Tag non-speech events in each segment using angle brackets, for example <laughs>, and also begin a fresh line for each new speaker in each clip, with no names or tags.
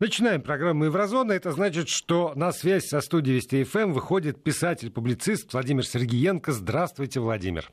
Начинаем программу «Еврозона». Это значит, что на связь со студией Вести ФМ выходит писатель-публицист Владимир Сергиенко. Здравствуйте, Владимир.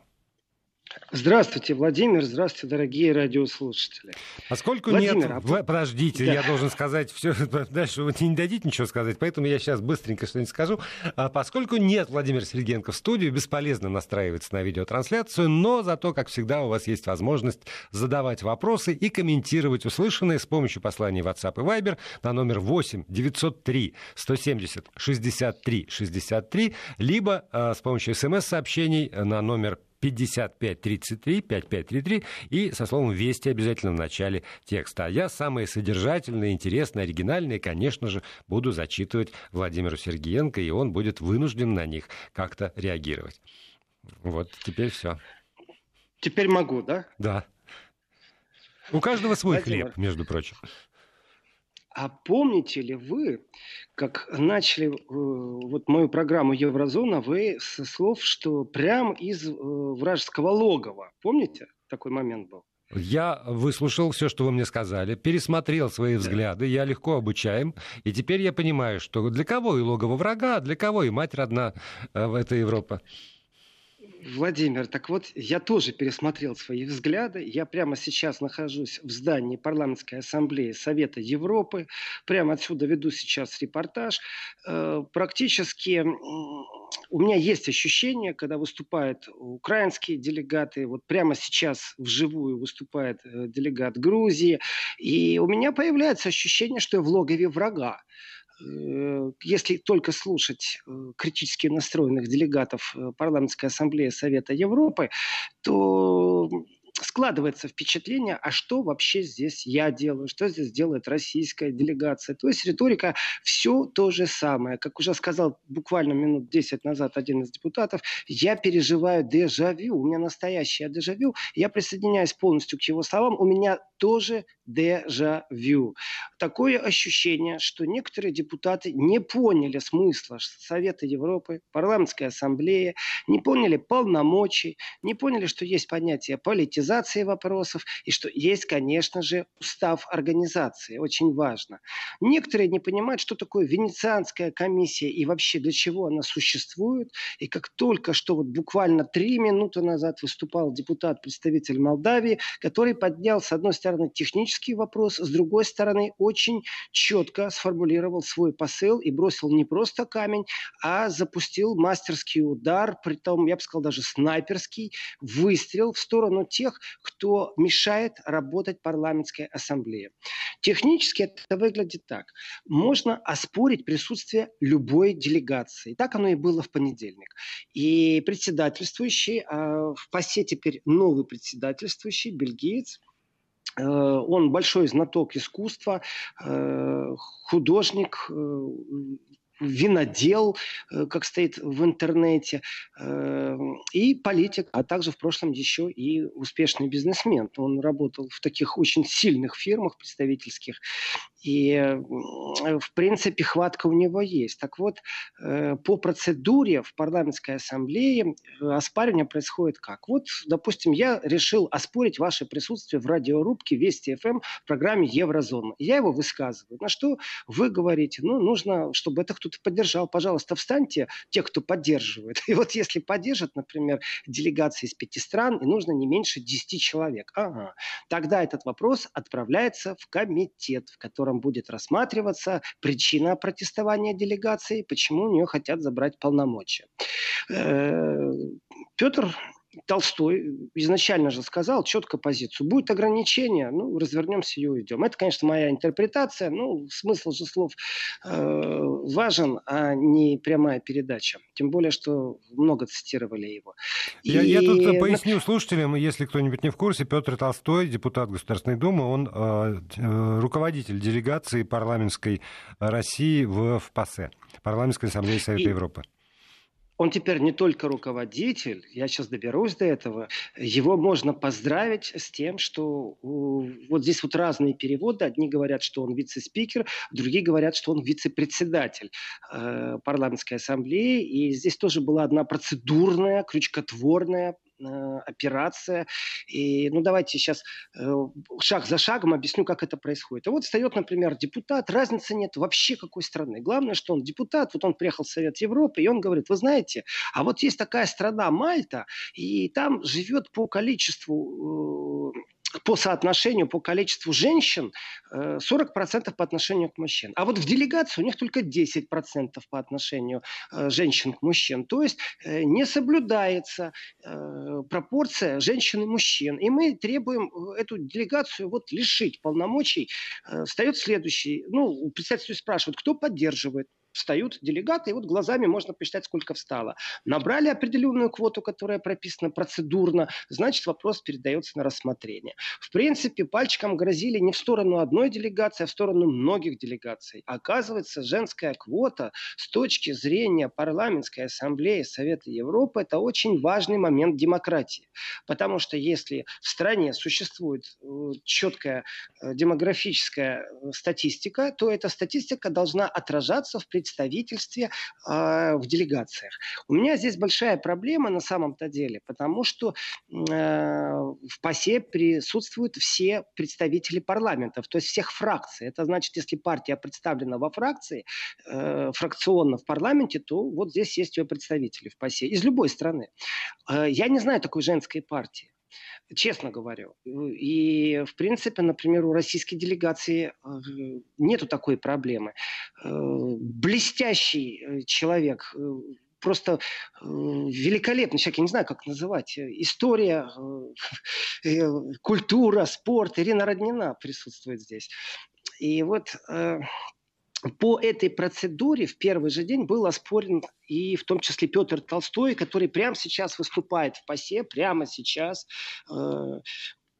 Здравствуйте, Владимир. Здравствуйте, дорогие радиослушатели.
Поскольку Владимир, нет... А... В... Подождите, да. я должен сказать все. <laughs> Дальше вы не дадите ничего сказать, поэтому я сейчас быстренько что-нибудь скажу. А поскольку нет Владимира Сергеенко в студию, бесполезно настраиваться на видеотрансляцию, но зато, как всегда, у вас есть возможность задавать вопросы и комментировать услышанное с помощью посланий WhatsApp и Viber на номер 8 903 170 63 63, либо э, с помощью смс-сообщений на номер 5533, 5533 и со словом «Вести» обязательно в начале текста. А я самые содержательные, интересные, оригинальные, конечно же, буду зачитывать Владимиру Сергеенко, и он будет вынужден на них как-то реагировать. Вот, теперь все.
Теперь могу, да?
Да. У каждого свой Владимир. хлеб, между прочим.
А помните ли вы, как начали э, вот мою программу Еврозона, вы со слов, что прям из э, вражеского логова. Помните? Такой момент был.
Я выслушал все, что вы мне сказали, пересмотрел свои взгляды, я легко обучаем, и теперь я понимаю, что для кого и логово врага, а для кого и мать родна э, в этой Европе.
Владимир, так вот, я тоже пересмотрел свои взгляды. Я прямо сейчас нахожусь в здании парламентской ассамблеи Совета Европы. Прямо отсюда веду сейчас репортаж. Э, практически у меня есть ощущение, когда выступают украинские делегаты, вот прямо сейчас вживую выступает э, делегат Грузии, и у меня появляется ощущение, что я в логове врага. Э, если только слушать э, критически настроенных делегатов э, Парламентской ассамблеи Совета Европы, то складывается впечатление, а что вообще здесь я делаю, что здесь делает российская делегация. То есть риторика все то же самое. Как уже сказал буквально минут 10 назад один из депутатов, я переживаю дежавю, у меня настоящее дежавю. Я присоединяюсь полностью к его словам, у меня тоже дежавю. Такое ощущение, что некоторые депутаты не поняли смысла Совета Европы, парламентской ассамблеи, не поняли полномочий, не поняли, что есть понятие политизации вопросов и что есть, конечно же, устав организации. Очень важно. Некоторые не понимают, что такое Венецианская комиссия и вообще для чего она существует. И как только что вот буквально три минуты назад выступал депутат, представитель Молдавии, который поднял, с одной стороны, технический вопрос, с другой стороны, очень четко сформулировал свой посыл и бросил не просто камень, а запустил мастерский удар, при том, я бы сказал, даже снайперский выстрел в сторону тех, кто мешает работать парламентской ассамблее. Технически это выглядит так. Можно оспорить присутствие любой делегации. Так оно и было в понедельник. И председательствующий, а в ПАСЕ теперь новый председательствующий, бельгиец, Э, он большой знаток искусства, э, художник, э, винодел, как стоит в интернете, и политик, а также в прошлом еще и успешный бизнесмен. Он работал в таких очень сильных фирмах представительских, и, в принципе, хватка у него есть. Так вот, э, по процедуре в парламентской ассамблее э, оспаривание происходит как? Вот, допустим, я решил оспорить ваше присутствие в радиорубке Вести ФМ в программе Еврозона. Я его высказываю. На что вы говорите, ну, нужно, чтобы это кто-то поддержал. Пожалуйста, встаньте, те, кто поддерживает. И вот если поддержат, например, делегации из пяти стран, и нужно не меньше десяти человек. Ага. Тогда этот вопрос отправляется в комитет, в котором котором будет рассматриваться причина протестования делегации, почему у нее хотят забрать полномочия. Э, Петр Толстой изначально же сказал четко позицию. Будет ограничение, ну, развернемся и уйдем. Это, конечно, моя интерпретация. Ну, смысл же слов э, важен, а не прямая передача. Тем более, что много цитировали его.
Я, и... я тут э, поясню слушателям, если кто-нибудь не в курсе, Петр Толстой, депутат Государственной Думы, он э, э руководитель делегации парламентской России в, в ПАСЕ, Парламентской ассамблеи Совета и... Европы
он теперь не только руководитель, я сейчас доберусь до этого, его можно поздравить с тем, что вот здесь вот разные переводы. Одни говорят, что он вице-спикер, другие говорят, что он вице-председатель э, парламентской ассамблеи. И здесь тоже была одна процедурная, крючкотворная операция. И, ну, давайте сейчас шаг за шагом объясню, как это происходит. А вот встает, например, депутат, разницы нет вообще какой страны. Главное, что он депутат, вот он приехал в Совет Европы, и он говорит, вы знаете, а вот есть такая страна Мальта, и там живет по количеству по соотношению, по количеству женщин 40% э, по отношению к мужчинам. А вот в делегации у них только 10% по отношению э, женщин к мужчинам. То есть э, не соблюдается пропорция женщин и мужчин. И мы требуем эту делегацию вот лишить полномочий. Встает следующий. Ну, представители спрашивают, кто поддерживает встают делегаты, и вот глазами можно посчитать, сколько встало. Набрали определенную квоту, которая прописана процедурно, значит, вопрос передается на рассмотрение. В принципе, пальчиком грозили не в сторону одной делегации, а в сторону многих делегаций. Оказывается, женская квота с точки зрения парламентской ассамблеи Совета Европы – это очень важный момент демократии. Потому что если в стране существует э, четкая э, демографическая э, статистика, то эта статистика должна отражаться в представлении представительстве э, в делегациях. У меня здесь большая проблема на самом-то деле, потому что э, в ПАСЕ присутствуют все представители парламентов, то есть всех фракций. Это значит, если партия представлена во фракции, э, фракционно в парламенте, то вот здесь есть ее представители в ПАСЕ из любой страны. Э, я не знаю такой женской партии честно говорю. И, в принципе, например, у российской делегации э, нету такой проблемы. Э, блестящий э, человек, просто великолепный человек, я не знаю, как называть, история, <laughs> культура, спорт. Ирина Роднина присутствует здесь. И вот по этой процедуре в первый же день был оспорен и в том числе Петр Толстой, который прямо сейчас выступает в ПАСЕ, прямо сейчас. Э,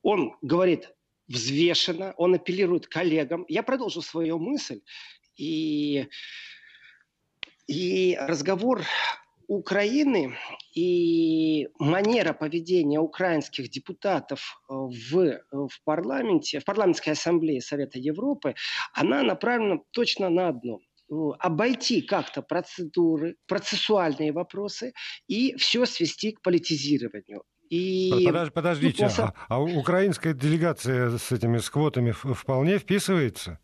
он говорит взвешенно, он апеллирует коллегам. Я продолжу свою мысль. И, и разговор Украины и манера поведения украинских депутатов э, в, э, в парламенте, в парламентской ассамблее Совета Европы, она направлена точно на одно обойти как-то процедуры, процессуальные вопросы и все свести к политизированию.
И... Подож, подождите, а, а украинская делегация с этими с квотами вполне вписывается?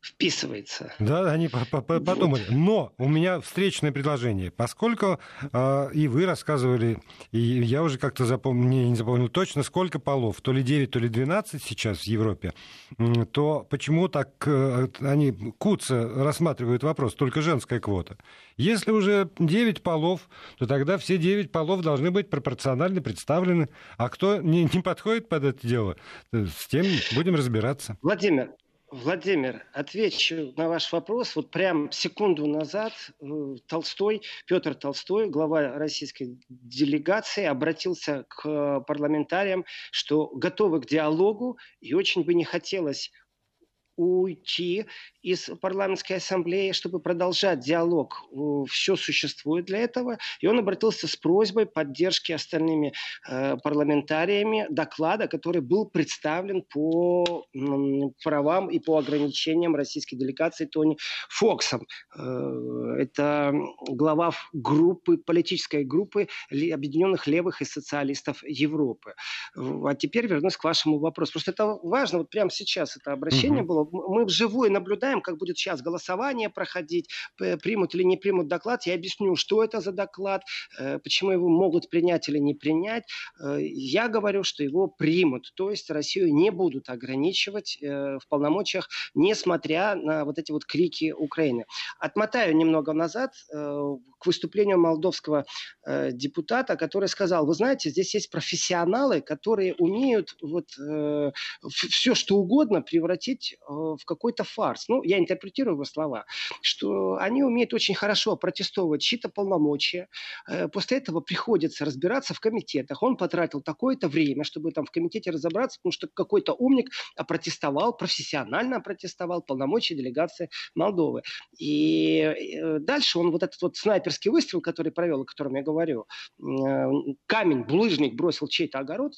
Вписывается.
Да, они подумали. Но у меня встречное предложение. Поскольку э, и вы рассказывали, и я уже как-то запомнил, не запомнил точно, сколько полов, то ли 9, то ли 12 сейчас в Европе, то почему так э, они куца рассматривают вопрос, только женская квота? Если уже 9 полов, то тогда все 9 полов должны быть пропорционально представлены. А кто не, не подходит под это дело, с тем будем разбираться.
Владимир, Владимир, отвечу на ваш вопрос. Вот прям секунду назад э, Толстой, Петр Толстой, глава российской делегации, обратился к парламентариям, что готовы к диалогу и очень бы не хотелось уйти из парламентской ассамблеи, чтобы продолжать диалог. Все существует для этого. И он обратился с просьбой поддержки остальными э, парламентариями доклада, который был представлен по правам и по ограничениям российской делегации Тони Фоксом. Э, это глава группы, политической группы Объединенных левых и социалистов Европы. А теперь вернусь к вашему вопросу. Просто это важно, вот прямо сейчас это обращение mm-hmm. было мы вживую наблюдаем, как будет сейчас голосование проходить, примут или не примут доклад. Я объясню, что это за доклад, э, почему его могут принять или не принять. Э, я говорю, что его примут. То есть Россию не будут ограничивать э, в полномочиях, несмотря на вот эти вот крики Украины. Отмотаю немного назад к выступлению молдовского депутата, который сказал, вы знаете, здесь есть профессионалы, которые умеют вот все, что угодно превратить в какой-то фарс. Ну, я интерпретирую его слова, что они умеют очень хорошо протестовывать чьи-то полномочия. Э, после этого приходится разбираться в комитетах. Он потратил такое-то время, чтобы там в комитете разобраться, потому что какой-то умник опротестовал, профессионально опротестовал полномочия делегации Молдовы. И э, дальше он вот этот вот снайперский выстрел, который провел, о котором я говорю, э, камень, булыжник бросил чей-то огород,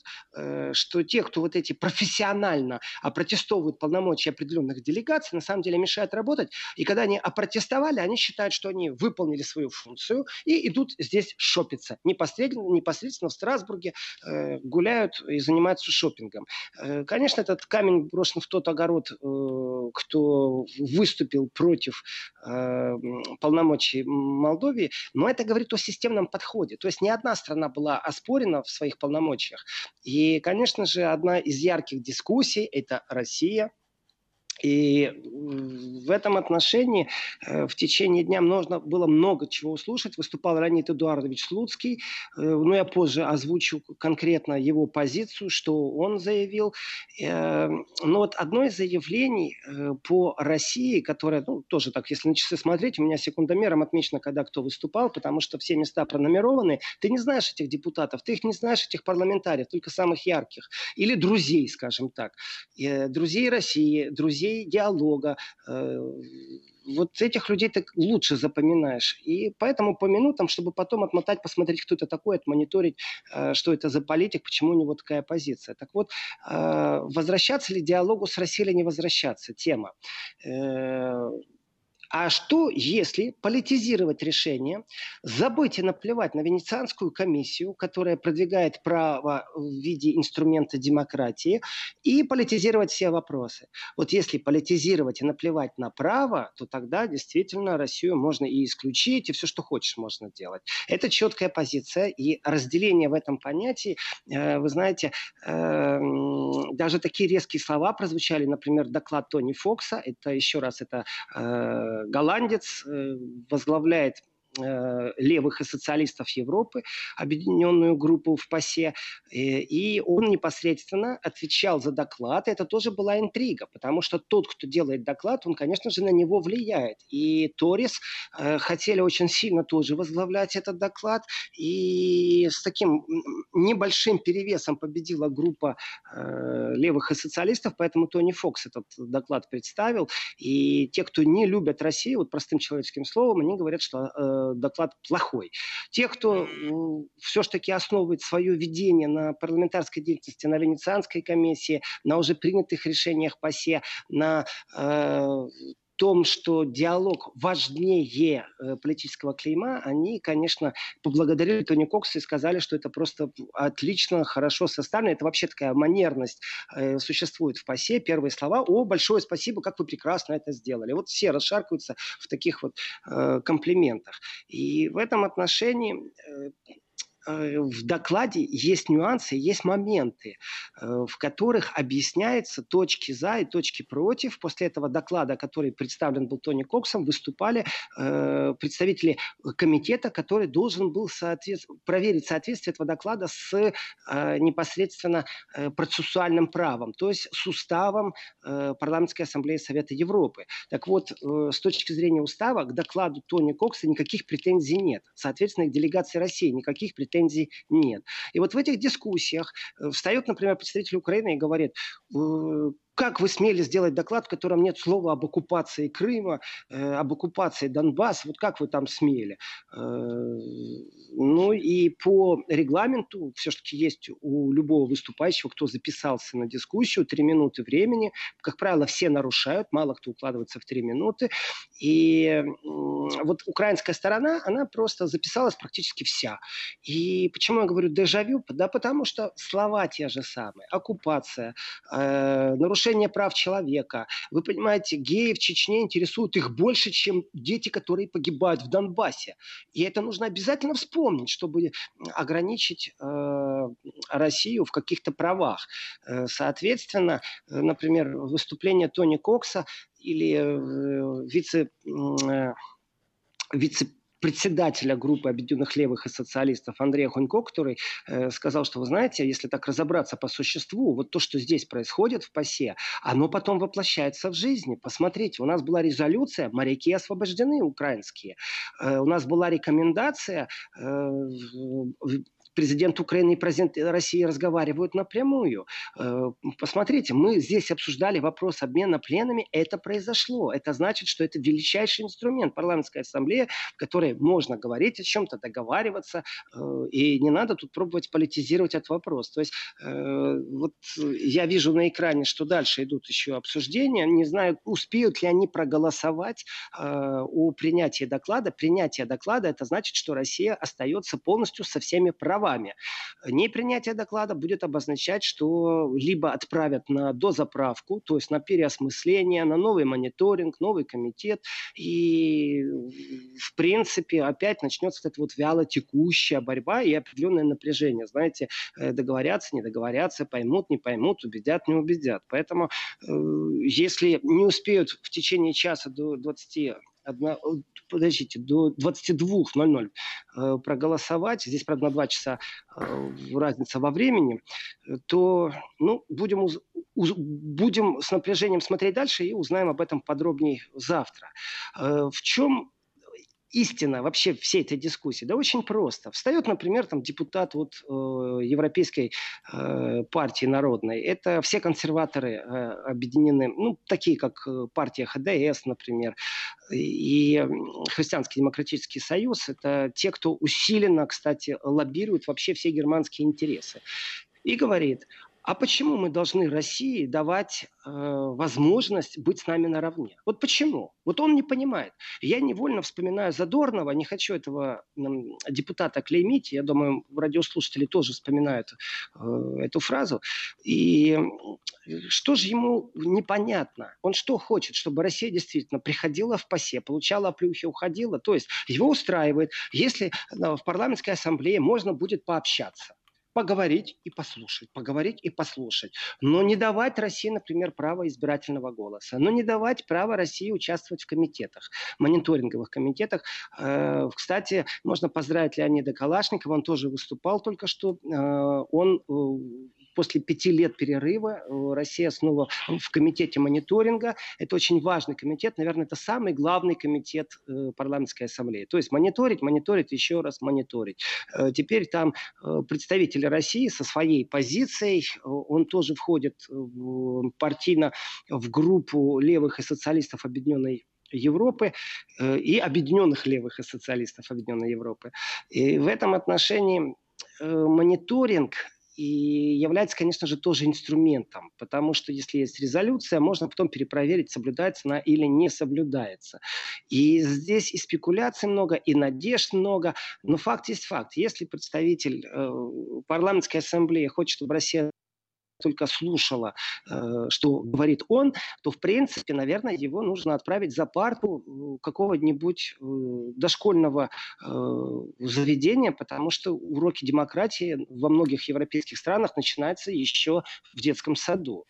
что те, кто вот эти профессионально опротестовывают полномочия определенных делегаций на самом деле мешает работать. И когда они опротестовали, они считают, что они выполнили свою функцию и идут здесь шопиться. Непосредственно, непосредственно в Страсбурге э, гуляют и занимаются шопингом. Э, конечно, этот камень брошен в тот огород, э, кто выступил против э, полномочий Молдовии, но это говорит о системном подходе. То есть ни одна страна была оспорена в своих полномочиях. И, конечно же, одна из ярких дискуссий – это Россия, и в этом отношении э, в течение дня нужно было много чего услышать. Выступал Леонид Эдуардович Слуцкий, э, но я позже озвучу конкретно его позицию, что он заявил. Э, но вот одно из заявлений по России, которое, ну, тоже так, если на часы смотреть, у меня секундомером отмечено, когда кто выступал, потому что все места пронумерованы. Ты не знаешь этих депутатов, ты их не знаешь, этих парламентариев, только самых ярких. Или друзей, скажем так. Друзей России, друзей людей диалога. Э, вот этих людей ты лучше запоминаешь. И поэтому по минутам, чтобы потом отмотать, посмотреть, кто это такой, отмониторить, э, что это за политик, почему у него такая позиция. Так вот, э, возвращаться ли диалогу с Россией или не возвращаться? Тема. А что, если политизировать решение, забыть и наплевать на Венецианскую комиссию, которая продвигает право в виде инструмента демократии, и политизировать все вопросы? Вот если политизировать и наплевать на право, то тогда действительно Россию можно и исключить, и все, что хочешь, можно делать. Это четкая позиция, и разделение в этом понятии, э, вы знаете, э, даже такие резкие слова прозвучали, например, доклад Тони Фокса, это еще раз, это э, голландец, э, возглавляет левых и социалистов Европы, объединенную группу в ПАСЕ, э, и он непосредственно отвечал за доклад. Это тоже была интрига, потому что тот, кто делает доклад, он, конечно же, на него влияет. И Торис э, хотели очень сильно тоже возглавлять этот доклад, и с таким небольшим перевесом победила группа левых и социалистов, поэтому Тони Фокс этот доклад представил. И те, кто не любят Россию, вот простым человеческим словом, они говорят, что доклад плохой. Те, кто все-таки основывает свое видение на парламентарской деятельности, на Венецианской комиссии, на уже принятых решениях ПАСЕ, на э, том, что диалог важнее э, политического клейма, они, конечно, поблагодарили Тони Кокса и сказали, что это просто отлично, хорошо составлено. Это вообще такая манерность э, существует в ПАСЕ. Первые слова «О, большое спасибо, как вы прекрасно это сделали». Вот все расшаркаются в таких вот э, комплиментах. И в этом отношении э, в докладе есть нюансы, есть моменты, э, в которых объясняются точки за и точки против. После этого доклада, который представлен был Тони Коксом, выступали э, представители комитета, который должен был соответ... проверить соответствие этого доклада с непосредственно процессуальным правом, то есть с уставом Парламентской ассамблеи Совета Европы. Так вот, с точки зрения устава к докладу Тони Кокса никаких претензий нет. Соответственно, к делегации России никаких претензий претензий нет. И вот в этих дискуссиях э, встает, например, представитель Украины и говорит, как вы смели сделать доклад, в котором нет слова об оккупации Крыма, э, об оккупации Донбасса? Вот как вы там смели? Э, ну и по регламенту все-таки есть у любого выступающего, кто записался на дискуссию, три минуты времени. Как правило, все нарушают, мало кто укладывается в три минуты. И э, вот украинская сторона, она просто записалась практически вся. И почему я говорю дежавю? Да потому что слова те же самые. Оккупация, э, нарушение нарушение прав человека. Вы понимаете, геи в Чечне интересуют их больше, чем дети, которые погибают в Донбассе. И это нужно обязательно вспомнить, чтобы ограничить э, Россию в каких-то правах. Э, соответственно, э, например, выступление Тони Кокса или э, вице, э, вице председателя группы объединенных левых и социалистов Андрея Хунько, который э, сказал, что, вы знаете, если так разобраться по существу, вот то, что здесь происходит в ПАСЕ, оно потом воплощается в жизни. Посмотрите, у нас была резолюция, моряки освобождены украинские. Э, у нас была рекомендация э, президент Украины и президент России разговаривают напрямую. Э, посмотрите, мы здесь обсуждали вопрос обмена пленами. Это произошло. Это значит, что это величайший инструмент парламентской ассамблеи, в которой можно говорить о чем-то, договариваться. Э, и не надо тут пробовать политизировать этот вопрос. То есть э, вот я вижу на экране, что дальше идут еще обсуждения. Не знаю, успеют ли они проголосовать о принятии доклада. Принятие доклада это значит, что Россия остается полностью со всеми правами. Непринятие доклада будет обозначать, что либо отправят на дозаправку, то есть на переосмысление, на новый мониторинг, новый комитет, и в принципе опять начнется эта вот вяло текущая борьба и определенное напряжение. Знаете, э, договорятся, не договорятся, поймут, не поймут, убедят, не убедят. Поэтому э, если не успеют в течение часа до 20 одна, подождите, до 22.00 э, проголосовать, здесь, правда, на 2 часа э, разница во времени, то ну, будем, будем с напряжением смотреть дальше и узнаем об этом подробнее завтра. Э, в чем истина вообще всей этой дискуссии? Да очень просто. Встает, например, там депутат вот, э, Европейской э, партии народной. Это все консерваторы э, объединены, ну, такие как э, партия ХДС, например, и Христианский демократический союз. Это те, кто усиленно, кстати, лоббирует вообще все германские интересы. И говорит, а почему мы должны России давать э, возможность быть с нами наравне? Вот почему? Вот он не понимает. Я невольно вспоминаю Задорнова, не хочу этого э, депутата клеймить, я думаю, радиослушатели тоже вспоминают э, эту фразу. И что же ему непонятно? Он что хочет? Чтобы Россия действительно приходила в ПАСЕ, получала плюхи, уходила? То есть его устраивает, если э, в парламентской ассамблее можно будет пообщаться поговорить и послушать, поговорить и послушать. Но не давать России, например, право избирательного голоса, но не давать право России участвовать в комитетах, мониторинговых комитетах. Э, кстати, можно поздравить Леонида Калашникова, он тоже выступал только что. Э, он э, после пяти лет перерыва э, Россия снова в комитете мониторинга. Это очень важный комитет, наверное, это самый главный комитет э, парламентской ассамблеи. То есть мониторить, мониторить, еще раз мониторить. Э, теперь там представители России со своей позицией, он тоже входит партийно в группу левых и социалистов Объединенной Европы и объединенных левых и социалистов Объединенной Европы. И в этом отношении мониторинг и является, конечно же, тоже инструментом, потому что если есть резолюция, можно потом перепроверить, соблюдается она или не соблюдается. И здесь и спекуляций много, и надежд много, но факт есть факт. Если представитель э, парламентской ассамблеи хочет, чтобы Россия только слушала, э, что говорит он, то, в принципе, наверное, его нужно отправить за парту э, какого-нибудь э, дошкольного заведения, потому что уроки демократии во многих европейских странах начинаются еще в детском саду.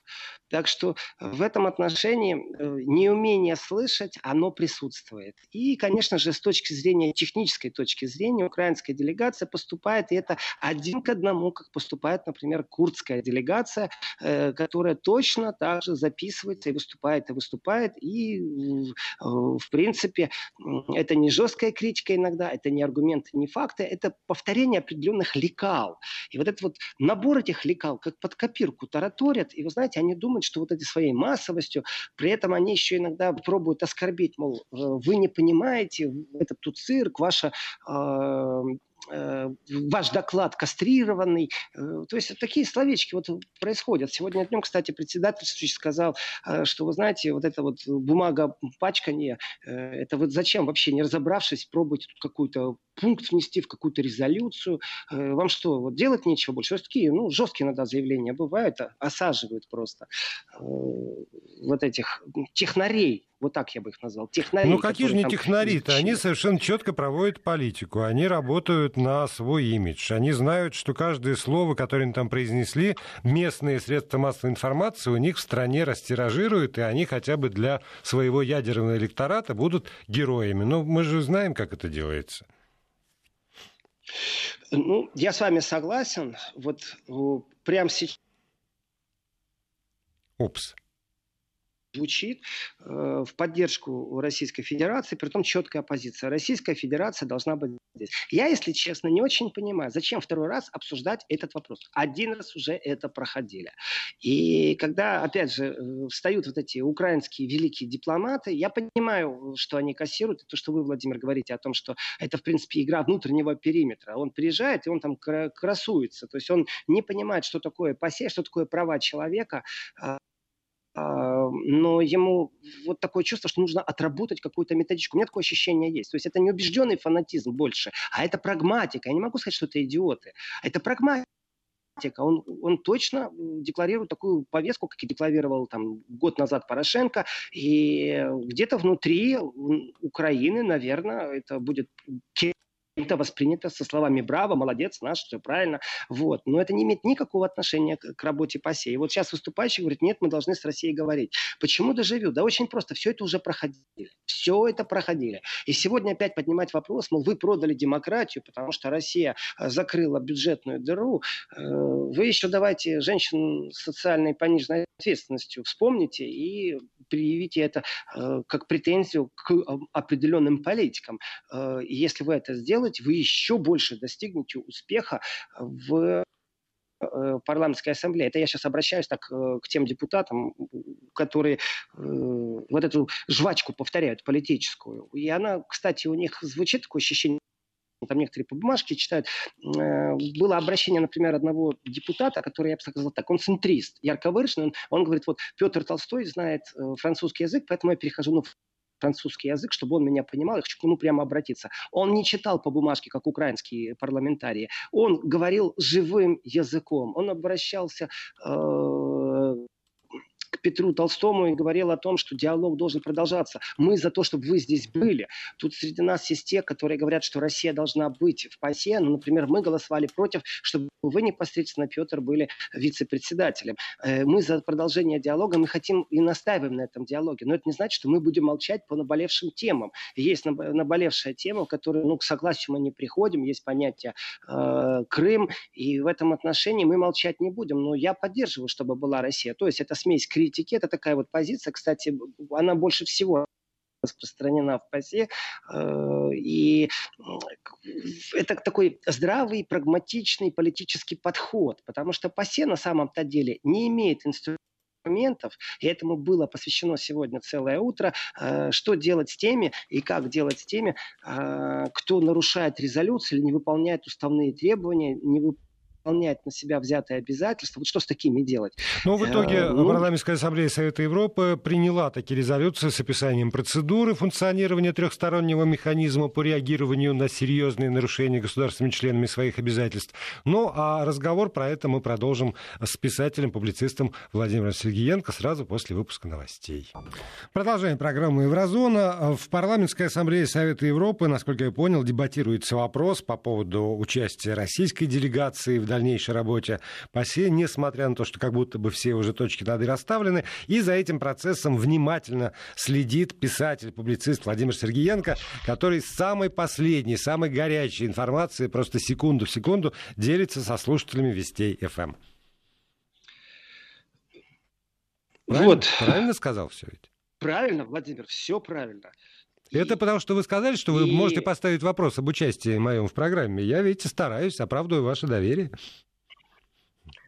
Так что в этом отношении неумение слышать, оно присутствует. И, конечно же, с точки зрения, технической точки зрения, украинская делегация поступает, и это один к одному, как поступает, например, курдская делегация, э, которая точно так же записывается и выступает, и выступает. И, э, в принципе, это не жесткая критика иногда, это не аргументы, не факты, это повторение определенных лекал. И вот этот вот набор этих лекал, как под копирку тараторят, и вы знаете, они думают, что вот этой своей массовостью, при этом они еще иногда пробуют оскорбить, мол, вы не понимаете, это тут цирк, ваша Э, ваш доклад кастрированный. Э, то есть такие словечки вот происходят. Сегодня днем, кстати, председатель сказал, э, что, вы знаете, вот эта вот бумага пачкания, это вот зачем вообще, не разобравшись, пробуйте тут какой-то пункт внести в какую-то резолюцию. Вам что, вот делать нечего больше? Вот такие, ну, жесткие иногда заявления бывают, а, осаживают просто вот этих технарей, вот так я бы их назвал.
Технари, ну какие же не технари-то? Они совершенно четко проводят политику. Они работают на свой имидж. Они знают, что каждое слово, которое они там произнесли, местные средства массовой информации у них в стране растиражируют, и они хотя бы для своего ядерного электората будут героями. Но мы же знаем, как это делается.
Ну, я с вами согласен. Вот прямо сейчас...
Упс.
Звучит э, в поддержку Российской Федерации, при том четкая позиция. Российская Федерация должна быть здесь. Я, если честно, не очень понимаю, зачем второй раз обсуждать этот вопрос. Один раз уже это проходили. И когда, опять же, э, встают вот эти украинские великие дипломаты, я понимаю, что они кассируют, и то, что вы, Владимир, говорите о том, что это, в принципе, игра внутреннего периметра. Он приезжает, и он там красуется. То есть он не понимает, что такое пасе, что такое права человека, а, но ему вот такое чувство, что нужно отработать какую-то методичку. У меня такое ощущение есть. То есть это не убежденный фанатизм больше, а это прагматика. Я не могу сказать, что это идиоты. Это прагматика. Он, он точно декларирует такую повестку, как и декларировал там, год назад Порошенко. И где-то внутри Украины, наверное, это будет это воспринято со словами «Браво», «Молодец», «Наш», все правильно. Вот. Но это не имеет никакого отношения к, к работе ПАСЕ. И вот сейчас выступающий говорит, нет, мы должны с Россией говорить. Почему доживю? Да очень просто. Все это уже проходили. Все это проходили. И сегодня опять поднимать вопрос, мол, вы продали демократию, потому что Россия э, закрыла бюджетную дыру. Э, вы еще давайте женщин социальной пониженной ответственностью вспомните и предъявите это э, как претензию к определенным политикам. Если вы это сделаете, делать, вы еще больше достигнете успеха в э, парламентской ассамблее. Это я сейчас обращаюсь так э, к тем депутатам, которые э, вот эту жвачку повторяют политическую. И она, кстати, у них звучит такое ощущение, там некоторые по бумажке читают. Было обращение, например, одного депутата, который, я бы сказал так, он центрист, ярко выраженный. Он, он говорит, вот Петр Толстой знает французский язык, поэтому я перехожу ну, французский язык, чтобы он меня понимал, я хочу к нему прямо обратиться. Он не читал по бумажке, как украинские парламентарии. Он говорил живым языком. Он обращался э, к Петру Толстому и говорил о том, что диалог должен продолжаться. Мы за то, чтобы вы здесь были. Тут среди нас есть те, которые говорят, что Россия должна быть в ПАСЕ. Ну, например, мы голосовали против, чтобы вы непосредственно, Петр, были вице-председателем. Э, мы за продолжение диалога, мы хотим и настаиваем на этом диалоге. Но это не значит, что мы будем молчать по наболевшим темам. Есть наболевшая тема, в которой ну, к согласию мы не приходим. Есть понятие э, Крым. И в этом отношении мы молчать не будем. Но я поддерживаю, чтобы была Россия. То есть это смесь критики. Это такая вот позиция, кстати, она больше всего распространена в ПАСЕ. Э, и это такой здравый, прагматичный политический подход, потому что ПАСЕ на самом-то деле не имеет инструментов, и этому было посвящено сегодня целое утро, э, что делать с теми и как делать с теми, э, кто нарушает резолюции или не выполняет уставные требования, не выполняет выполнять на себя взятые обязательства. Вот что с такими делать?
Ну, в итоге э, ну... Парламентская ассамблея Совета Европы приняла такие резолюции с описанием процедуры функционирования трехстороннего механизма по реагированию на серьезные нарушения государственными членами своих обязательств. Ну, а разговор про это мы продолжим с писателем, публицистом Владимиром Сергеенко сразу после выпуска новостей. Продолжаем программу «Еврозона». В Парламентской ассамблее Совета Европы, насколько я понял, дебатируется вопрос по поводу участия российской делегации в дальнейшей работе по СЕ, несмотря на то, что как будто бы все уже точки над «и» расставлены. И за этим процессом внимательно следит писатель, публицист Владимир Сергеенко, который с самой последней, самой горячей информацией, просто секунду в секунду, делится со слушателями Вестей ФМ. Правильно? Вот. Правильно сказал все ведь?
Правильно, Владимир, все правильно.
Это потому, что вы сказали, что вы и... можете поставить вопрос об участии моем в программе. Я, видите, стараюсь, оправдываю ваше доверие.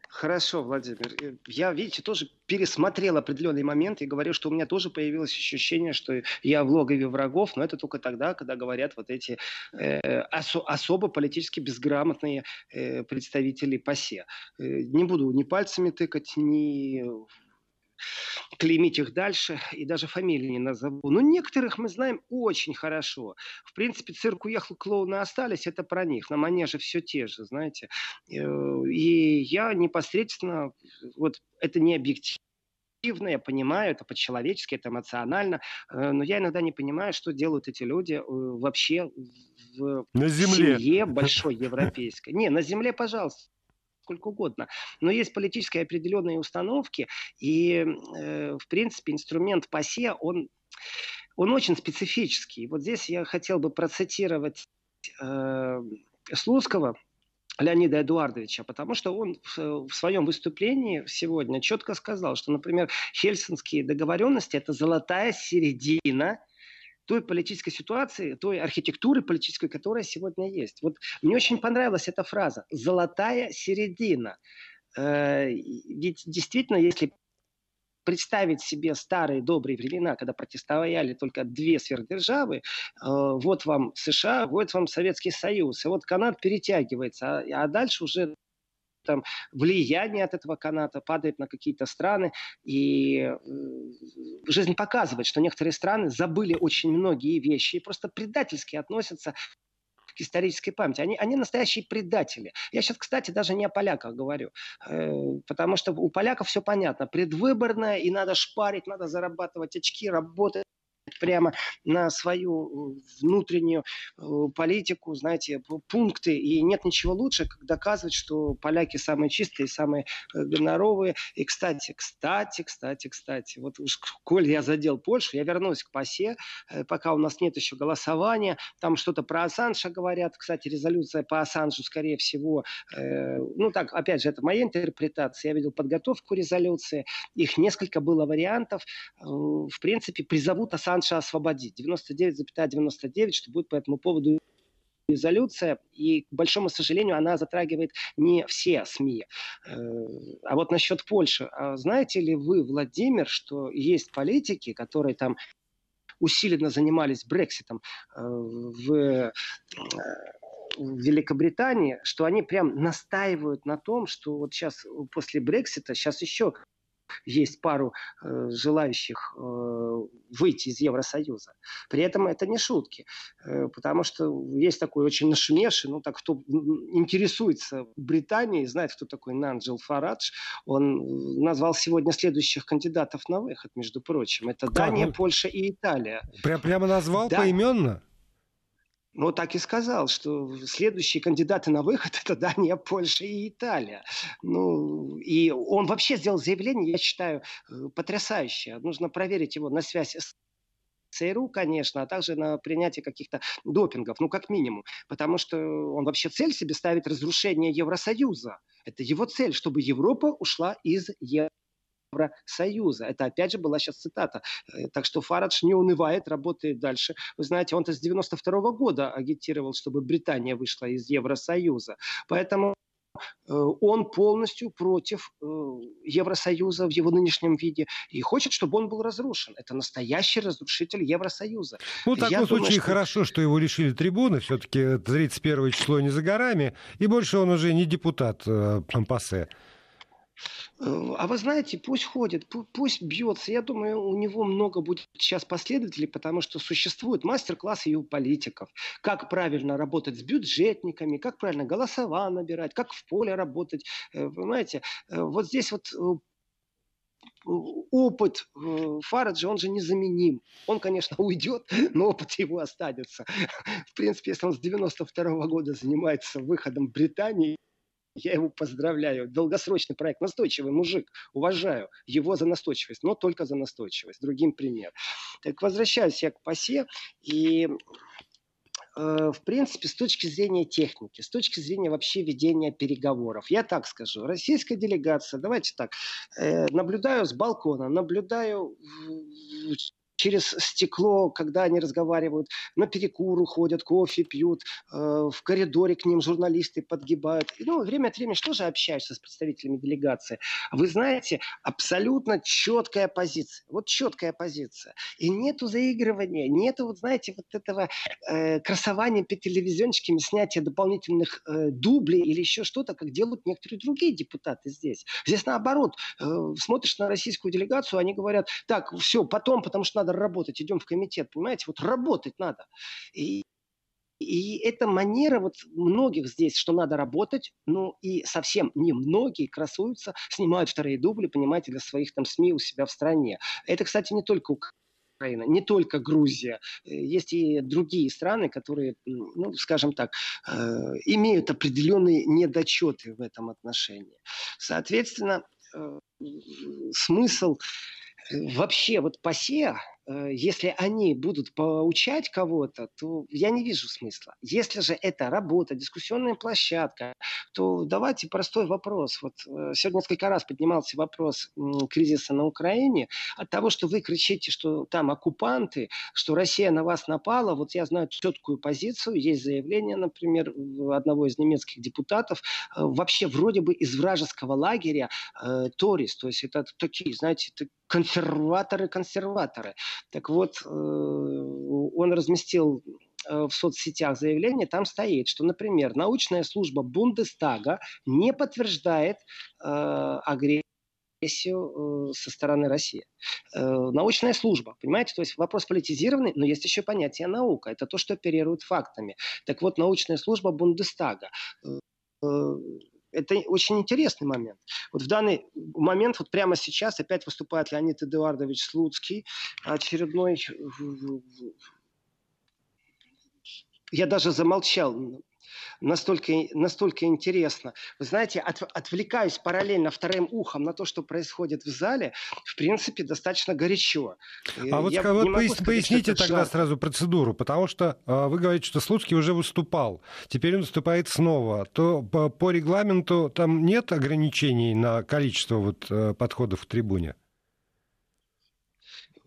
Хорошо, Владимир. Я, видите, тоже пересмотрел определенные моменты и говорю, что у меня тоже появилось ощущение, что я в логове врагов, но это только тогда, когда говорят вот эти э, осо- особо политически безграмотные э, представители ПАСЕ. Э, не буду ни пальцами тыкать, ни клеймить их дальше и даже фамилии не назову. Но некоторых мы знаем очень хорошо. В принципе, цирк уехал, клоуны остались, это про них. На манеже все те же, знаете. Э, и я непосредственно, вот это не объективно, я понимаю, это по-человечески, это эмоционально, э, но я иногда не понимаю, что делают эти люди э, вообще в на земле. семье большой европейской. Не, на земле, пожалуйста сколько угодно. Но есть политические определенные установки, и, э, в принципе, инструмент ПАСЕ, он, он очень специфический. Вот здесь я хотел бы процитировать э, Слуцкого, Леонида Эдуардовича, потому что он в, в своем выступлении сегодня четко сказал, что, например, хельсинские договоренности – это золотая середина той политической ситуации, той архитектуры политической, которая сегодня есть. Вот мне очень понравилась эта фраза «золотая середина». Э, ведь действительно, если представить себе старые добрые времена, когда противостояли только две сверхдержавы, э, вот вам США, вот вам Советский Союз, и вот канат перетягивается, а, а дальше уже там влияние от этого каната падает на какие-то страны, и э, жизнь показывает, что некоторые страны забыли очень многие вещи и просто предательски относятся к исторической памяти. Они, они настоящие предатели. Я сейчас, кстати, даже не о поляках говорю, э, потому что у поляков все понятно. Предвыборное, и надо шпарить, надо зарабатывать очки, работать прямо на свою э, внутреннюю э, политику, знаете, пункты. И нет ничего лучше, как доказывать, что поляки самые чистые, самые э, гоноровые. И, кстати, кстати, кстати, кстати, вот уж коль я задел Польшу, я вернусь к ПАСЕ, пока у нас нет еще голосования. Там что-то про Ассанжа говорят. Кстати, резолюция по Ассанжу, скорее всего, ну так, опять же, это моя интерпретация. Я видел подготовку резолюции. Их несколько было вариантов. В принципе, призовут Ассанжа Ассанжа освободить. 99,99, ,99, что будет по этому поводу резолюция, и, к большому сожалению, она затрагивает не все СМИ. Э, а вот насчет Польши. А знаете ли вы, Владимир, что есть политики, которые там усиленно занимались Брекситом э, в э, в Великобритании, что они прям настаивают на том, что вот сейчас после Брексита, сейчас еще есть пару э, желающих э, выйти из Евросоюза. При этом это не шутки, э, потому что есть такой очень нашумевший, ну так кто интересуется Британией, знает, кто такой Нанджел Фарадж, он назвал сегодня следующих кандидатов на выход, между прочим. Это Дания, Польша и Италия.
Прям, прямо назвал да. поименно?
Ну, так и сказал, что следующие кандидаты на выход – это Дания, Польша и Италия. Ну, и он вообще сделал заявление, я считаю, э, потрясающее. Нужно проверить его на связь с ЦРУ, конечно, а также на принятие каких-то допингов, ну, как минимум. Потому что он вообще цель себе ставит разрушение Евросоюза. Это его цель, чтобы Европа ушла из Евросоюза. Евросоюза. Это опять же была сейчас цитата. Э, так что Фарадж не унывает, работает дальше. Вы знаете, он-то с 92 -го года агитировал, чтобы Британия вышла из Евросоюза. Поэтому э, он полностью против э, Евросоюза в его нынешнем виде и хочет, чтобы он был разрушен. Это настоящий разрушитель Евросоюза.
Ну, в таком Я случае думаю, что... хорошо, что его лишили трибуны. Все-таки 31 число не за горами. И больше он уже не депутат Пампасе.
Э, а вы знаете, пусть ходит, пусть бьется. Я думаю, у него много будет сейчас последователей, потому что существуют мастер-классы и у политиков. Как правильно работать с бюджетниками, как правильно голосова набирать, как в поле работать. Э, понимаете, э, вот здесь вот опыт Фараджа, он же незаменим. Он, конечно, <laughs> уйдет, но опыт его останется. <laughs> В принципе, если он с 92 -го года занимается выходом Британии я его поздравляю. Долгосрочный проект. Настойчивый мужик. Уважаю его за настойчивость, но только за настойчивость. Другим пример. Так возвращаюсь я к ПАСЕ. И э, в принципе, с точки зрения техники, с точки зрения вообще ведения переговоров, я так скажу, российская делегация, давайте так, э, наблюдаю с балкона, наблюдаю через стекло, когда они разговаривают, на перекур уходят, кофе пьют, э, в коридоре к ним журналисты подгибают. И, ну, время от времени что же общаешься с представителями делегации? Вы знаете, абсолютно четкая позиция. Вот четкая позиция. И нету заигрывания, нету, вот знаете, вот этого э, красования перед телевизиончиками, снятия дополнительных э, дублей или еще что-то, как делают некоторые другие депутаты здесь. Здесь наоборот. Э, смотришь на российскую делегацию, они говорят, так, все, потом, потому что надо надо работать, идем в комитет, понимаете, вот работать надо. И и эта манера вот многих здесь, что надо работать, ну и совсем немногие красуются, снимают вторые дубли, понимаете, для своих там СМИ у себя в стране. Это, кстати, не только Украина, не только Грузия. Есть и другие страны, которые, ну, скажем так, э, имеют определенные недочеты в этом отношении. Соответственно, э, смысл вообще вот ПАСЕ, э, если они будут поучать кого-то, то я не вижу смысла. Если же это работа, дискуссионная площадка, то давайте простой вопрос. Вот э, сегодня несколько раз поднимался вопрос кризиса на Украине. От того, что вы кричите, что там оккупанты, что Россия на вас напала, вот я знаю четкую позицию, есть заявление, например, одного из немецких депутатов, э, вообще вроде бы из вражеского лагеря э, Торис, то есть это такие, знаете, консерваторы-консерваторы. Так вот, э, он разместил э, в соцсетях заявление, там стоит, что, например, научная служба Бундестага не подтверждает э, агрессию со стороны России. Научная служба, понимаете, то есть вопрос политизированный, но есть еще понятие наука. Это то, что оперирует фактами. Так вот, научная служба Бундестага это очень интересный момент. Вот в данный момент, вот прямо сейчас опять выступает Леонид Эдуардович Слуцкий, очередной... Я даже замолчал настолько, настолько интересно. Вы знаете, от, отвлекаюсь параллельно вторым ухом на то, что происходит в зале, в принципе, достаточно горячо.
А вот, Я вот пояс, сказать, поясните тогда жарко. сразу процедуру, потому что э, вы говорите, что Слуцкий уже выступал, теперь он выступает снова. То по, по регламенту там нет ограничений на количество вот, э, подходов к трибуне?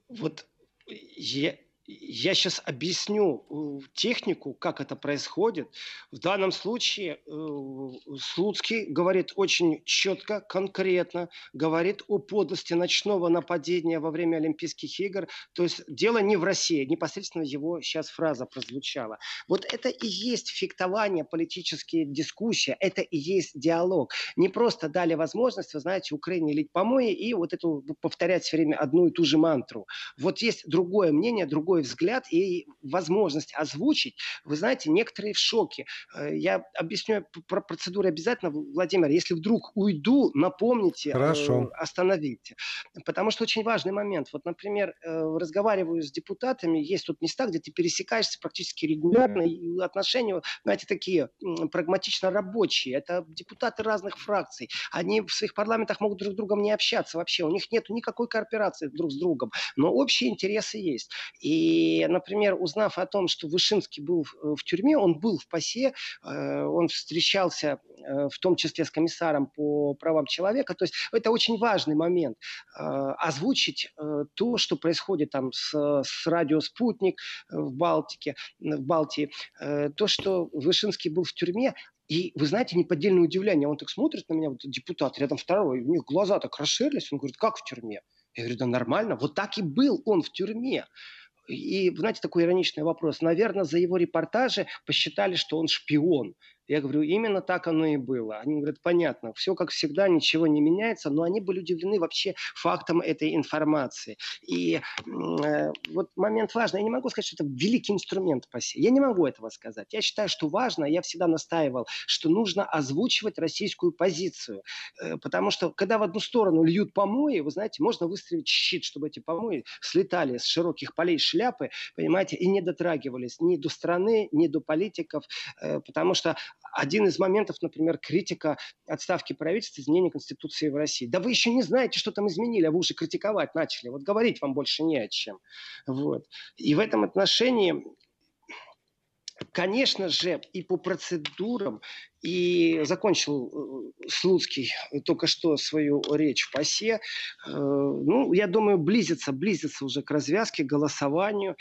Вот я, я сейчас объясню э, технику, как это происходит. В данном случае э, Слуцкий говорит очень четко, конкретно, говорит о подлости ночного нападения во время Олимпийских игр. То есть дело не в России, непосредственно его сейчас фраза прозвучала. Вот это и есть фехтование, политические дискуссии, это и есть диалог. Не просто дали возможность, вы знаете, Украине лить помои и вот эту повторять все время одну и ту же мантру. Вот есть другое мнение, другое другой взгляд и возможность озвучить. Вы знаете, некоторые в шоке. Э, я объясню про процедуру обязательно, Владимир. Если вдруг уйду, напомните, э, Хорошо. остановите. Потому что очень важный момент. Вот, например, э, разговариваю с депутатами, есть тут места, где ты пересекаешься практически регулярно, и отношения, знаете, такие прагматично рабочие. Это депутаты разных фракций. Они в своих парламентах могут друг с другом не общаться вообще. У них нет никакой кооперации друг с другом. Но общие интересы есть. И и, например, узнав о том, что Вышинский был в, э, тюрьме, он был в ПАСЕ, э, он встречался э, в том числе с комиссаром по правам человека. То есть это очень важный момент. Озвучить то, что происходит там с, с радио в Балтике, в Балтии. То, что Вышинский был в тюрьме, и вы знаете, неподдельное удивление. Он так смотрит на меня, вот депутат рядом второй, у них глаза так расширились. Он говорит, как в тюрьме? Я говорю, да нормально. Вот так и был он в тюрьме. И, знаете, такой ироничный вопрос. Наверное, за его репортажи посчитали, что он шпион. Я говорю, именно так оно и было. Они говорят, понятно, все как всегда, ничего не меняется, но они были удивлены вообще фактом этой информации. И э, вот момент важный. Я не могу сказать, что это великий инструмент по Я не могу этого сказать. Я считаю, что важно, я всегда настаивал, что нужно озвучивать российскую позицию. Э, потому что, когда в одну сторону льют помои, вы знаете, можно выставить щит, чтобы эти помои слетали с широких полей шляпы, понимаете, и не дотрагивались ни до страны, ни до политиков, э, потому что один из моментов, например, критика отставки правительства, изменения Конституции в России. Да вы еще не знаете, что там изменили, а вы уже критиковать начали. Вот говорить вам больше не о чем. Вот. И в этом отношении Конечно же, и по процедурам, и закончил э, Слуцкий только что свою речь в ПАСЕ. Э, ну, я думаю, близится, близится уже к развязке, голосованию.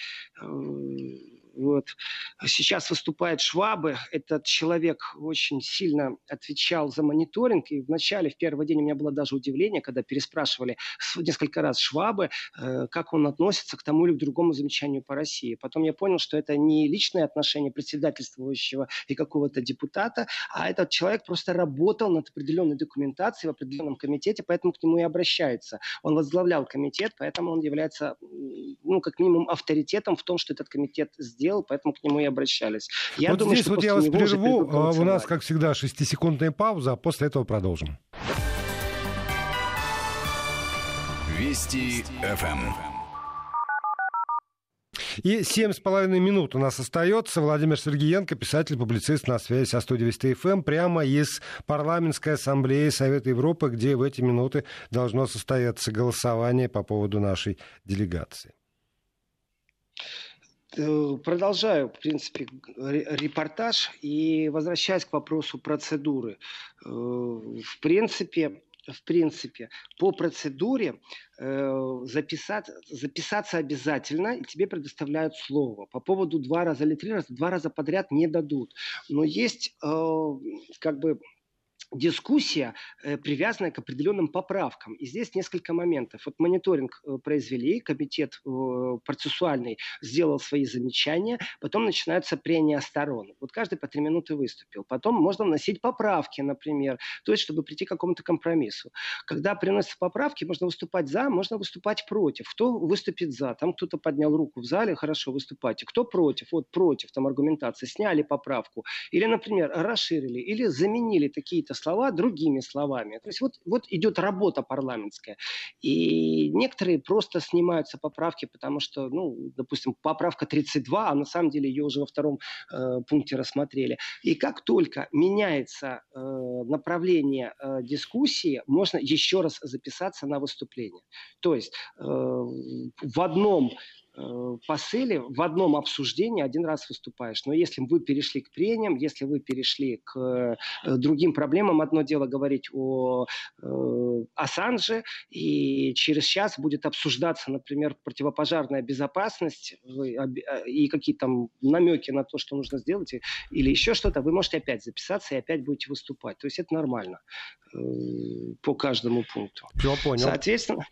Вот. Сейчас выступает Швабы. Этот человек очень сильно отвечал за мониторинг. И вначале, в первый день, у меня было даже удивление, когда переспрашивали несколько раз Швабы, э, как он относится к тому или к другому замечанию по России. Потом я понял, что это не личное отношение председательствующего и какого-то депутата, а этот человек просто работал над определенной документацией в определенном комитете, поэтому к нему и обращаются. Он возглавлял комитет, поэтому он является, ну, как минимум, авторитетом в том, что этот комитет сделал сделал, поэтому к нему и обращались.
Я вот думаю, здесь вот я вас прерву. А, у нас, как всегда, шестисекундная пауза, а после этого продолжим.
Вести ФМ.
И семь с половиной минут у нас остается. Владимир Сергеенко, писатель-публицист на связи со студией Вести ФМ, прямо из парламентской ассамблеи Совета Европы, где в эти минуты должно состояться голосование по поводу нашей делегации.
Э, продолжаю, в принципе, репортаж и возвращаясь к вопросу процедуры. Э, в принципе, в принципе, по процедуре э, записать, записаться обязательно, и тебе предоставляют слово. По поводу два раза или три раза, два раза подряд не дадут. Но есть э, как бы дискуссия, э, привязанная к определенным поправкам. И здесь несколько моментов. Вот мониторинг э, произвели, комитет э, процессуальный сделал свои замечания, потом начинаются прения сторон. Вот каждый по три минуты выступил. Потом можно вносить поправки, например, то есть чтобы прийти к какому-то компромиссу. Когда приносятся поправки, можно выступать за, можно выступать против. Кто выступит за? Там кто-то поднял руку в зале, хорошо, выступайте. Кто против? Вот против, там аргументация. Сняли поправку. Или, например, расширили, или заменили какие-то слова другими словами. То есть вот, вот идет работа парламентская. И некоторые просто снимаются поправки, потому что, ну, допустим, поправка 32, а на самом деле ее уже во втором э, пункте рассмотрели. И как только меняется э, направление э, дискуссии, можно еще раз записаться на выступление. То есть э, в одном посыле в одном обсуждении один раз выступаешь. Но если вы перешли к прениям, если вы перешли к э, другим проблемам, одно дело говорить о э, Ассанже, и через час будет обсуждаться, например, противопожарная безопасность и какие-то там намеки на то, что нужно сделать, или еще что-то, вы можете опять записаться и опять будете выступать. То есть это нормально по каждому пункту.
Все, понял.
Соответственно,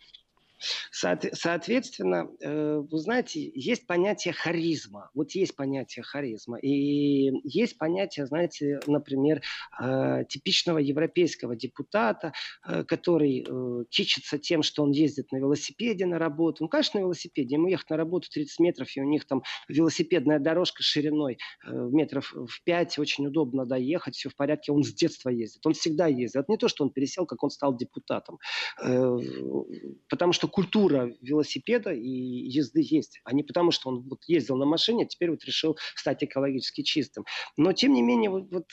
Соответственно, э, вы знаете, есть понятие харизма. Вот есть понятие харизма. И есть понятие, знаете, например, э, типичного европейского депутата, э, который кичится тем, что он ездит на велосипеде на работу. Ну, конечно, на велосипеде. Ему ехать на работу 30 метров, и у них там велосипедная дорожка шириной метров в 5. Очень удобно доехать, все в порядке. Он с детства ездит. Он всегда ездит. Это не то, что он пересел, как он стал депутатом. Потому что культура велосипеда и езды есть, а не потому, что он вот ездил на машине, а теперь вот решил стать экологически чистым. Но, тем не менее, вот, вот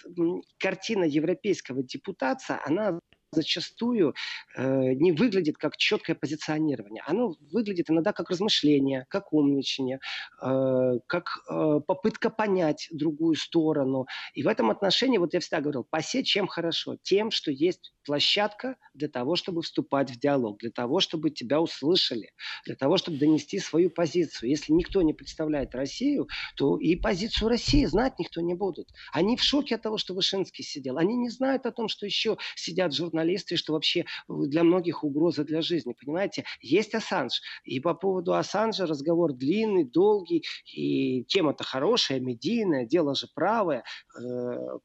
картина европейского депутата, она зачастую э, не выглядит как четкое позиционирование. Оно выглядит иногда как размышление, как умничание, э, как э, попытка понять другую сторону. И в этом отношении, вот я всегда говорил, посе чем хорошо? Тем, что есть площадка для того, чтобы вступать в диалог, для того, чтобы тебя услышали, для того, чтобы донести свою позицию. Если никто не представляет Россию, то и позицию России знать никто не будет. Они в шоке от того, что Вышинский сидел. Они не знают о том, что еще сидят журналисты журналисты, что вообще для многих угроза для жизни. Понимаете, есть Ассанж. И по поводу Ассанжа разговор длинный, долгий, и тема-то хорошая, медийная, дело же правое, э,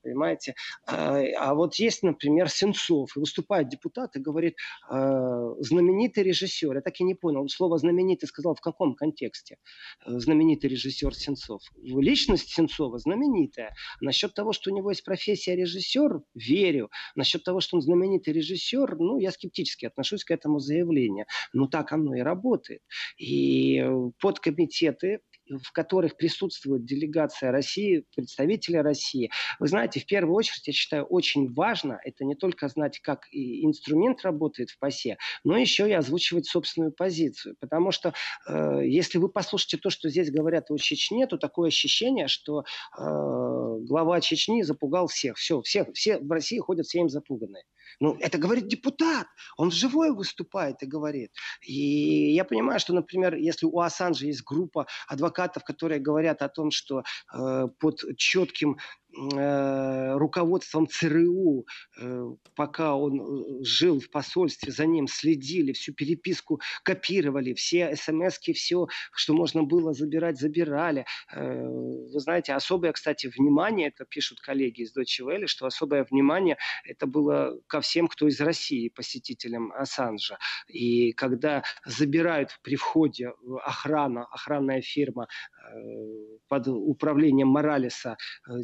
понимаете. А, а вот есть, например, Сенцов, и выступает депутат и говорит, э, знаменитый режиссер, я так и не понял, слово знаменитый сказал в каком контексте? Э, знаменитый режиссер Сенцов. Личность Сенцова знаменитая. Насчет того, что у него есть профессия режиссер, верю. Насчет того, что он знаменитый знаменитый режиссер, ну, я скептически отношусь к этому заявлению. Но так оно и работает. И подкомитеты в которых присутствует делегация России, представители России. Вы знаете, в первую очередь, я считаю, очень важно это не только знать, как инструмент работает в ПАСЕ, но еще и озвучивать собственную позицию. Потому что э, если вы послушаете то, что здесь говорят о Чечне, то такое ощущение, что э, глава Чечни запугал всех. Все, все, все в России ходят все им запуганные. Ну, это говорит депутат. Он вживую выступает и говорит. И я понимаю, что, например, если у Ассанжа есть группа адвокатов, которые говорят о том, что э, под четким руководством ЦРУ, э, пока он э, жил в посольстве, за ним следили, всю переписку копировали, все смс все, что можно было забирать, забирали. Вы знаете, особое, кстати, внимание, это пишут коллеги из Deutsche Welle, что особое внимание это было ко всем, кто из России, посетителям Ассанжа. И когда забирают при входе охрана, охранная фирма под управлением Моралеса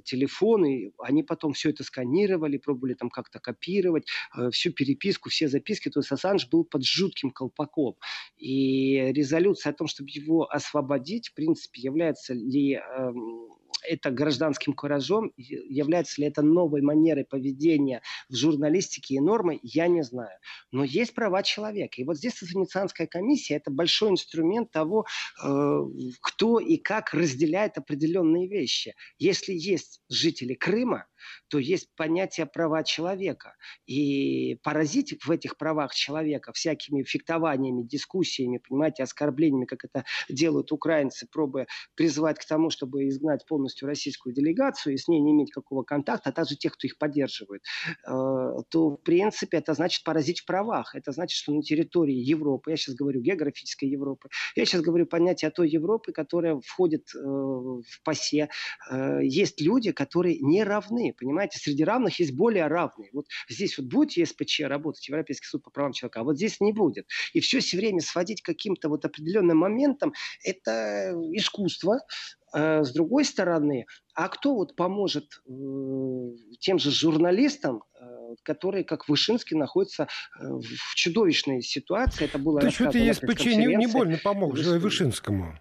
телефон, телефоны, они потом все это сканировали, пробовали там как-то копировать, э, всю переписку, все записки. То есть Ассанж был под жутким колпаком. И резолюция о том, чтобы его освободить, в принципе, является ли эм, это гражданским куражом, является ли это новой манерой поведения в журналистике и нормой, я не знаю. Но есть права человека. И вот здесь Венецианская комиссия – это большой инструмент того, э, кто и как разделяет определенные вещи. Если есть жители Крыма, то есть понятие права человека. И поразить в этих правах человека всякими фехтованиями, дискуссиями, понимаете, оскорблениями, как это делают украинцы, пробуя призвать к тому, чтобы изгнать полностью российскую делегацию и с ней не иметь какого контакта, а также тех, кто их поддерживает, э, то, в принципе, это значит поразить в правах. Это значит, что на территории Европы, я сейчас говорю географической Европы, я сейчас говорю понятие о той Европе, которая входит э, в ПАСЕ, э, есть люди, которые не равны понимаете? Среди равных есть более равные. Вот здесь вот будет ЕСПЧ работать, Европейский суд по правам человека, а вот здесь не будет. И все все время сводить к каким-то вот определенным моментам, это искусство, а с другой стороны, а кто вот поможет э, тем же журналистам, э, которые, как Вышинский, находятся э, в чудовищной ситуации?
Это было... Да что-то ЕСПЧ не, не больно помог Вышинскому.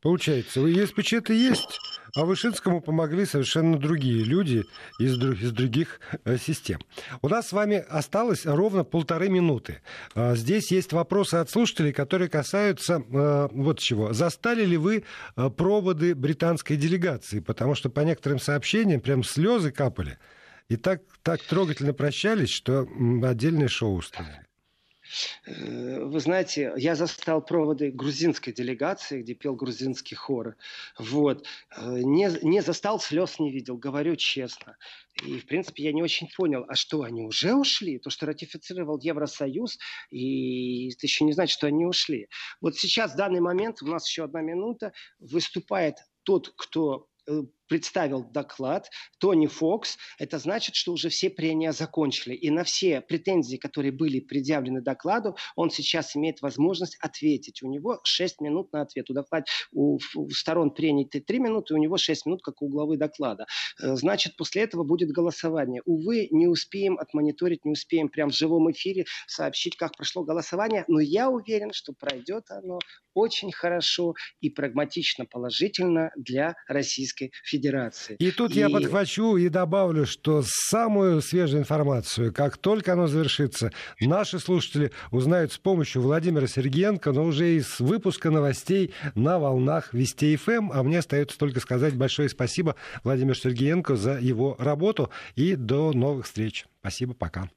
Получается, у ЕСПЧ-то есть, а Вышинскому помогли совершенно другие люди из, из других э, систем. У нас с вами осталось ровно полторы минуты. А, здесь есть вопросы от слушателей, которые касаются э, вот чего. Застали ли вы э, проводы британской делегации? Потому что по некоторым сообщениям прям слезы капали. И так, так трогательно прощались, что отдельное шоу устроили.
Э, вы знаете, я застал проводы грузинской делегации, где пел грузинский хор. Вот. Э, не, не застал, слез не видел, говорю честно. И, в принципе, я не очень понял, а что, они уже ушли? То, что ратифицировал Евросоюз, и это еще не значит, что они ушли. Вот сейчас, в данный момент, у нас еще одна минута, выступает тот, кто э, представил доклад Тони Фокс, это значит, что уже все прения закончили. И на все претензии, которые были предъявлены докладу, он сейчас имеет возможность ответить. У него 6 минут на ответ. У, доклад, у, у сторон прений 3 минуты, у него 6 минут, как у главы доклада. Э, значит, после этого будет голосование. Увы, не успеем отмониторить, не успеем прямо в живом эфире сообщить, как прошло голосование, но я уверен, что пройдет оно очень хорошо и прагматично положительно для Российской Федерации. Федерации.
И тут и... я подхвачу и добавлю, что самую свежую информацию, как только оно завершится, наши слушатели узнают с помощью Владимира Сергеенко, но уже из выпуска новостей на волнах Вести ФМ. Эм. А мне остается только сказать большое спасибо Владимиру Сергеенко за его работу и до новых встреч. Спасибо, пока.